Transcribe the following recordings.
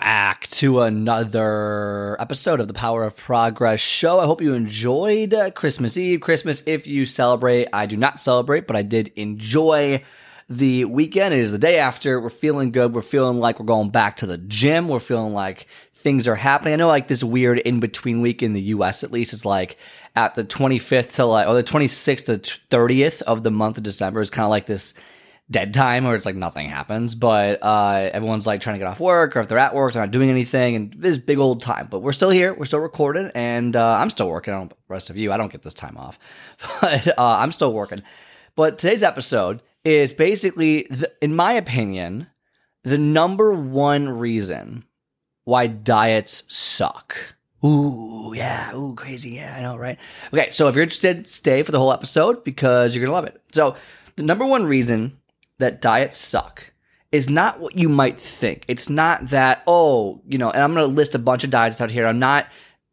back to another episode of the Power of Progress show. I hope you enjoyed uh, Christmas Eve, Christmas if you celebrate. I do not celebrate, but I did enjoy the weekend. It is the day after. We're feeling good. We're feeling like we're going back to the gym. We're feeling like things are happening. I know like this weird in between week in the US at least is like at the 25th to like, or the 26th to 30th of the month of December is kind of like this dead time where it's like nothing happens, but uh, everyone's like trying to get off work or if they're at work, they're not doing anything. And this big old time, but we're still here. We're still recording and uh, I'm still working on the rest of you. I don't get this time off, but uh, I'm still working. But today's episode is basically, the, in my opinion, the number one reason why diets suck. Ooh, yeah, ooh, crazy, yeah, I know, right? Okay, so if you're interested, stay for the whole episode because you're gonna love it. So, the number one reason that diets suck is not what you might think. It's not that, oh, you know, and I'm going to list a bunch of diets out here. I'm not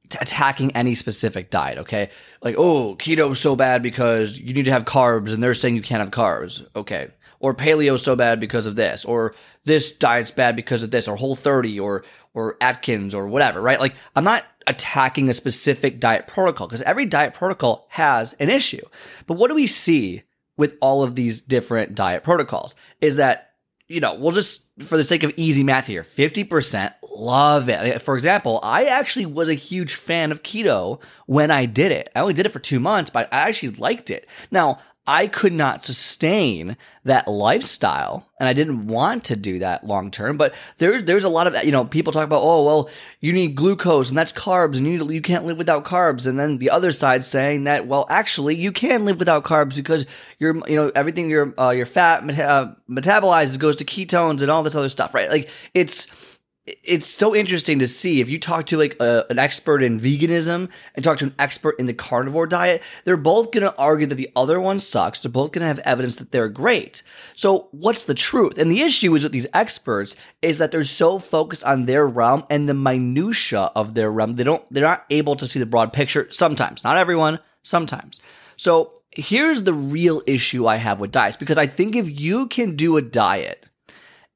t- attacking any specific diet, okay? Like, oh, keto is so bad because you need to have carbs and they're saying you can't have carbs, okay? Or paleo is so bad because of this, or this diet's bad because of this, or Whole 30, or or Atkins, or whatever, right? Like, I'm not attacking a specific diet protocol because every diet protocol has an issue. But what do we see with all of these different diet protocols is that you know, we'll just, for the sake of easy math here, 50% love it. Eh, for example, I actually was a huge fan of keto when I did it. I only did it for two months, but I actually liked it. Now, I could not sustain that lifestyle and I didn't want to do that long term. But there's there's a lot of you know people talk about oh well you need glucose and that's carbs and you you can't live without carbs and then the other side saying that well actually you can live without carbs because your you know everything your uh, your fat meta- uh, metabolizes goes to ketones and all this other stuff right like it's it's so interesting to see if you talk to like a, an expert in veganism and talk to an expert in the carnivore diet they're both going to argue that the other one sucks. They're both going to have evidence that they're great. So what's the truth? And the issue is with these experts is that they're so focused on their realm and the minutia of their realm they don't they're not able to see the broad picture sometimes. Not everyone sometimes. So here's the real issue i have with diets because i think if you can do a diet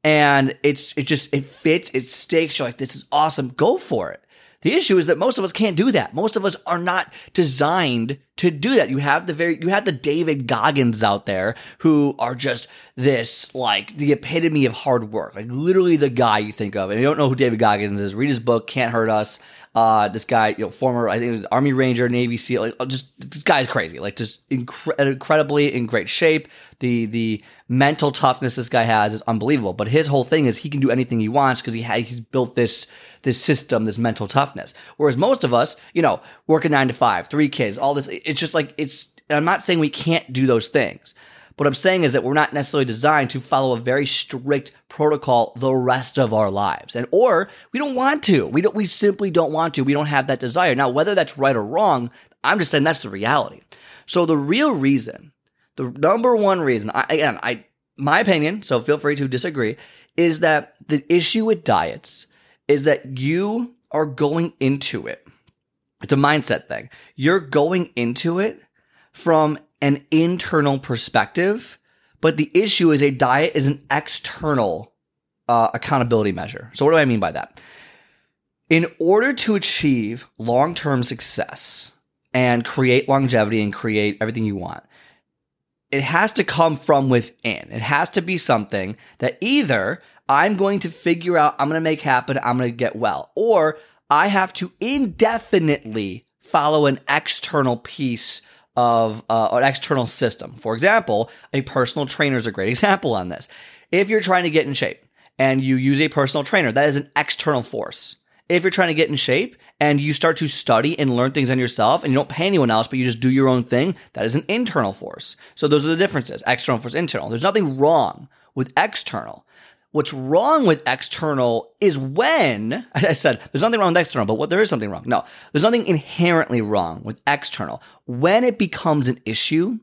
and it's it just it fits, it stakes. You're like, this is awesome. Go for it. The issue is that most of us can't do that. Most of us are not designed to do that. You have the very you have the David Goggins out there who are just this like the epitome of hard work. Like literally the guy you think of. And you don't know who David Goggins is, read his book, Can't Hurt Us. Uh, this guy, you know, former, I think it was Army Ranger, Navy SEAL, like uh, just this guy's crazy, like just incre- incredibly in great shape. The the mental toughness this guy has is unbelievable. But his whole thing is he can do anything he wants because he he's built this this system, this mental toughness. Whereas most of us, you know, working nine to five, three kids, all this, it's just like it's. I'm not saying we can't do those things. What I'm saying is that we're not necessarily designed to follow a very strict protocol the rest of our lives. And or we don't want to. We don't we simply don't want to. We don't have that desire. Now, whether that's right or wrong, I'm just saying that's the reality. So the real reason, the number one reason, I, again, I my opinion, so feel free to disagree, is that the issue with diets is that you are going into it. It's a mindset thing. You're going into it from an internal perspective, but the issue is a diet is an external uh, accountability measure. So, what do I mean by that? In order to achieve long term success and create longevity and create everything you want, it has to come from within. It has to be something that either I'm going to figure out, I'm going to make happen, I'm going to get well, or I have to indefinitely follow an external piece of uh, an external system. For example, a personal trainer is a great example on this. If you're trying to get in shape and you use a personal trainer, that is an external force. If you're trying to get in shape and you start to study and learn things on yourself and you don't pay anyone else, but you just do your own thing, that is an internal force. So those are the differences external force, internal. There's nothing wrong with external. What's wrong with external is when as I said there's nothing wrong with external, but what there is something wrong. No, there's nothing inherently wrong with external. When it becomes an issue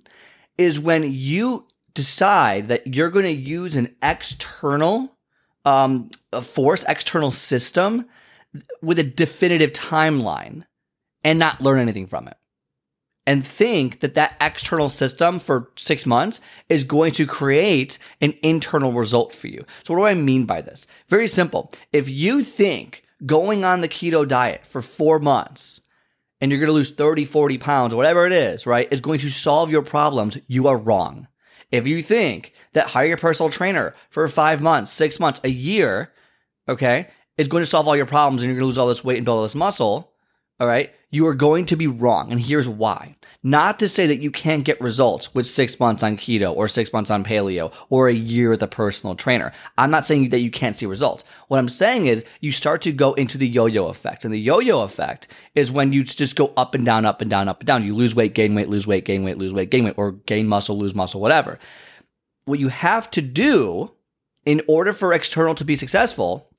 is when you decide that you're going to use an external um, force, external system with a definitive timeline and not learn anything from it and think that that external system for six months is going to create an internal result for you. So, what do I mean by this? Very simple. If you think going on the keto diet for four months and you're going to lose 30, 40 pounds, whatever it is, right, is going to solve your problems, you are wrong. If you think that hire a personal trainer for five months, six months, a year, okay, is going to solve all your problems and you're going to lose all this weight and build all this muscle, all right, you are going to be wrong. And here's why. Not to say that you can't get results with six months on keto or six months on paleo or a year with a personal trainer. I'm not saying that you can't see results. What I'm saying is you start to go into the yo-yo effect. And the yo-yo effect is when you just go up and down, up and down, up and down. You lose weight, gain weight, lose weight, gain weight, lose weight, gain weight, or gain muscle, lose muscle, whatever. What you have to do in order for external to be successful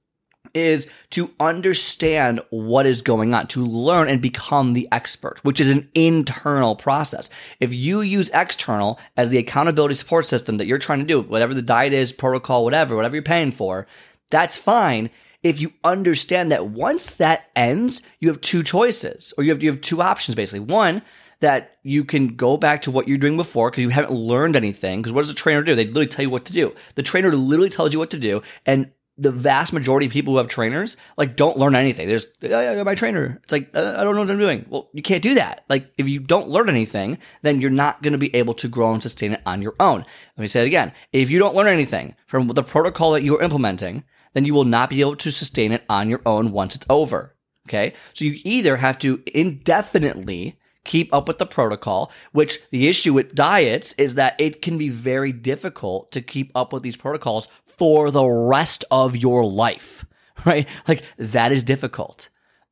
is to understand what is going on, to learn and become the expert, which is an internal process. If you use external as the accountability support system that you're trying to do, whatever the diet is, protocol, whatever, whatever you're paying for, that's fine. If you understand that once that ends, you have two choices, or you have you have two options basically. One, that you can go back to what you're doing before because you haven't learned anything. Because what does a trainer do? They literally tell you what to do. The trainer literally tells you what to do, and the vast majority of people who have trainers like don't learn anything. There's oh, my trainer. It's like uh, I don't know what I'm doing. Well, you can't do that. Like if you don't learn anything, then you're not going to be able to grow and sustain it on your own. Let me say it again. If you don't learn anything from the protocol that you're implementing, then you will not be able to sustain it on your own once it's over. Okay, so you either have to indefinitely keep up with the protocol, which the issue with diets is that it can be very difficult to keep up with these protocols for the rest of your life, right? Like that is difficult.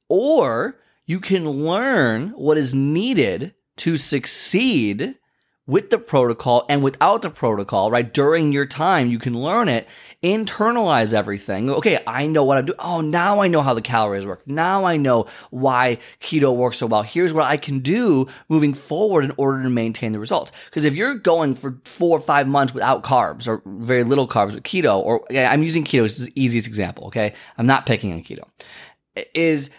Or you can learn what is needed to succeed with the protocol and without the protocol, right? During your time, you can learn it, internalize everything. Okay, I know what I'm doing. Oh, now I know how the calories work. Now I know why keto works so well. Here's what I can do moving forward in order to maintain the results. Because if you're going for four or five months without carbs or very little carbs with keto, or I'm using keto as the easiest example, okay? I'm not picking on keto. Is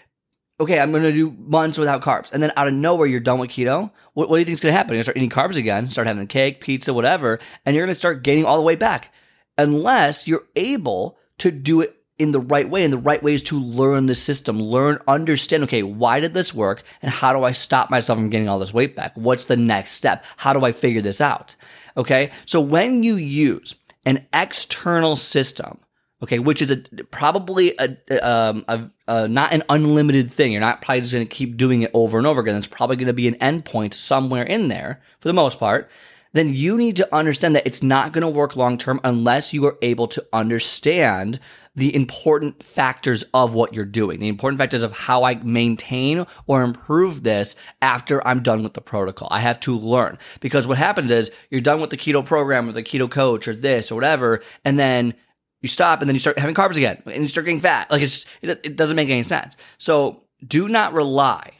okay, I'm going to do months without carbs. And then out of nowhere, you're done with keto. What, what do you think is going to happen? You're going to start eating carbs again, start having cake, pizza, whatever, and you're going to start gaining all the way back unless you're able to do it in the right way. And the right way is to learn the system, learn, understand, okay, why did this work? And how do I stop myself from getting all this weight back? What's the next step? How do I figure this out? Okay. So when you use an external system, okay, which is a probably a, um, a, a, not an unlimited thing. You're not probably just going to keep doing it over and over again. There's probably going to be an endpoint somewhere in there for the most part. Then you need to understand that it's not going to work long term unless you are able to understand the important factors of what you're doing, the important factors of how I maintain or improve this after I'm done with the protocol. I have to learn because what happens is you're done with the keto program or the keto coach or this or whatever, and then you stop and then you start having carbs again and you start getting fat. Like it's it, it doesn't make any sense. So do not rely,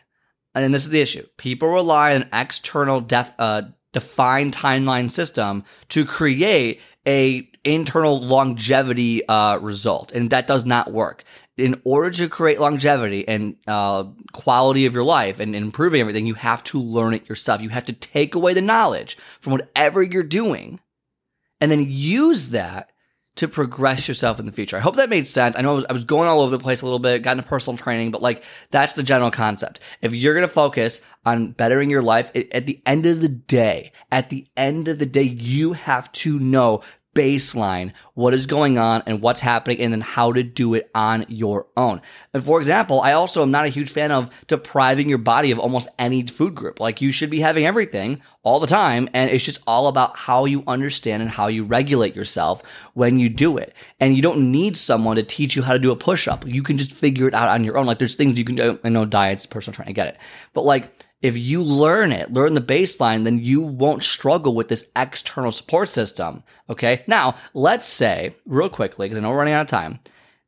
and this is the issue. People rely on an external def, uh, defined timeline system to create a internal longevity uh, result, and that does not work. In order to create longevity and uh, quality of your life and improving everything, you have to learn it yourself. You have to take away the knowledge from whatever you're doing, and then use that to progress yourself in the future. I hope that made sense. I know I was, I was, going all over the place a little bit, got into personal training, but like that's the general concept. If you're going to focus on bettering your life, it, at the end of the day, at the end of the day, you have to know baseline what is going on and what's happening and then how to do it on your own. And for example, I also am not a huge fan of depriving your body of almost any food group. Like you should be having everything all the time and it's just all about how you understand and how you regulate yourself when you do it. And you don't need someone to teach you how to do a push up. You can just figure it out on your own. Like there's things you can do. I know diets, personal training, I get it. But like if you learn it, learn the baseline, then you won't struggle with this external support system. Okay. Now, let's say real quickly, because I know we're running out of time,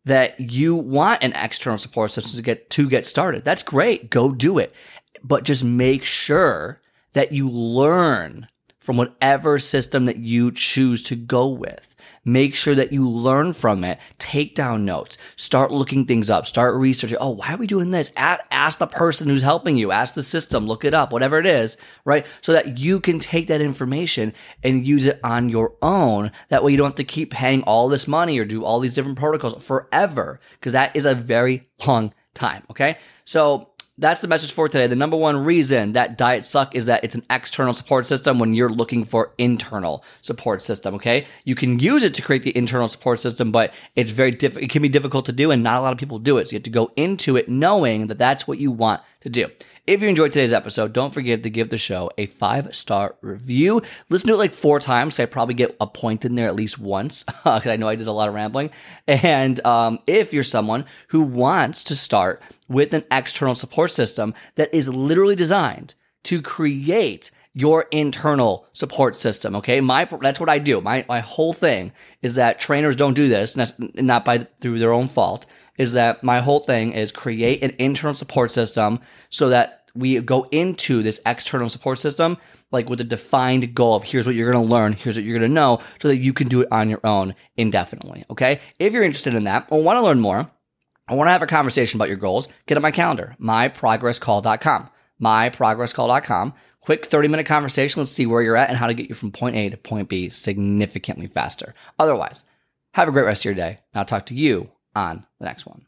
that you want an external support system to get to get started. That's great. Go do it. But just make sure that you learn from whatever system that you choose to go with. Make sure that you learn from it. Take down notes. Start looking things up. Start researching. Oh, why are we doing this? Ask the person who's helping you. Ask the system. Look it up. Whatever it is, right? So that you can take that information and use it on your own. That way you don't have to keep paying all this money or do all these different protocols forever because that is a very long time. Okay. So that's the message for today. The number one reason that diets suck is that it's an external support system when you're looking for internal support system. Okay, you can use it to create the internal support system, but it's very diff- It can be difficult to do, and not a lot of people do it. So you have to go into it knowing that that's what you want to do. If you enjoyed today's episode, don't forget to give the show a five star review. Listen to it like four times. So I probably get a point in there at least once because I know I did a lot of rambling. And um, if you're someone who wants to start with an external support system that is literally designed to create your internal support system. Okay, my that's what I do. My my whole thing is that trainers don't do this, and that's not by through their own fault is that my whole thing is create an internal support system so that we go into this external support system like with a defined goal of here's what you're going to learn, here's what you're going to know, so that you can do it on your own indefinitely. Okay. If you're interested in that or want to learn more, I want to have a conversation about your goals, get on my calendar, myprogresscall.com. Myprogresscall.com. Quick 30 minute conversation. Let's see where you're at and how to get you from point A to point B significantly faster. Otherwise, have a great rest of your day. And I'll talk to you on the next one.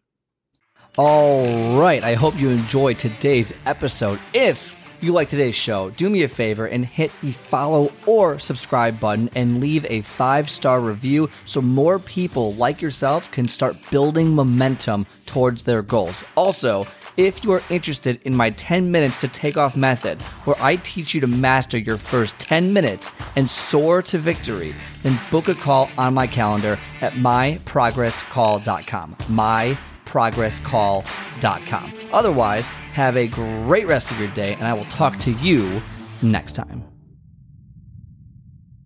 All right. I hope you enjoyed today's episode. If you like today's show, do me a favor and hit the follow or subscribe button and leave a five star review so more people like yourself can start building momentum towards their goals. Also, if you are interested in my 10 minutes to take off method, where I teach you to master your first 10 minutes and soar to victory, then book a call on my calendar at myprogresscall.com. Myprogresscall.com. Otherwise, have a great rest of your day, and I will talk to you next time.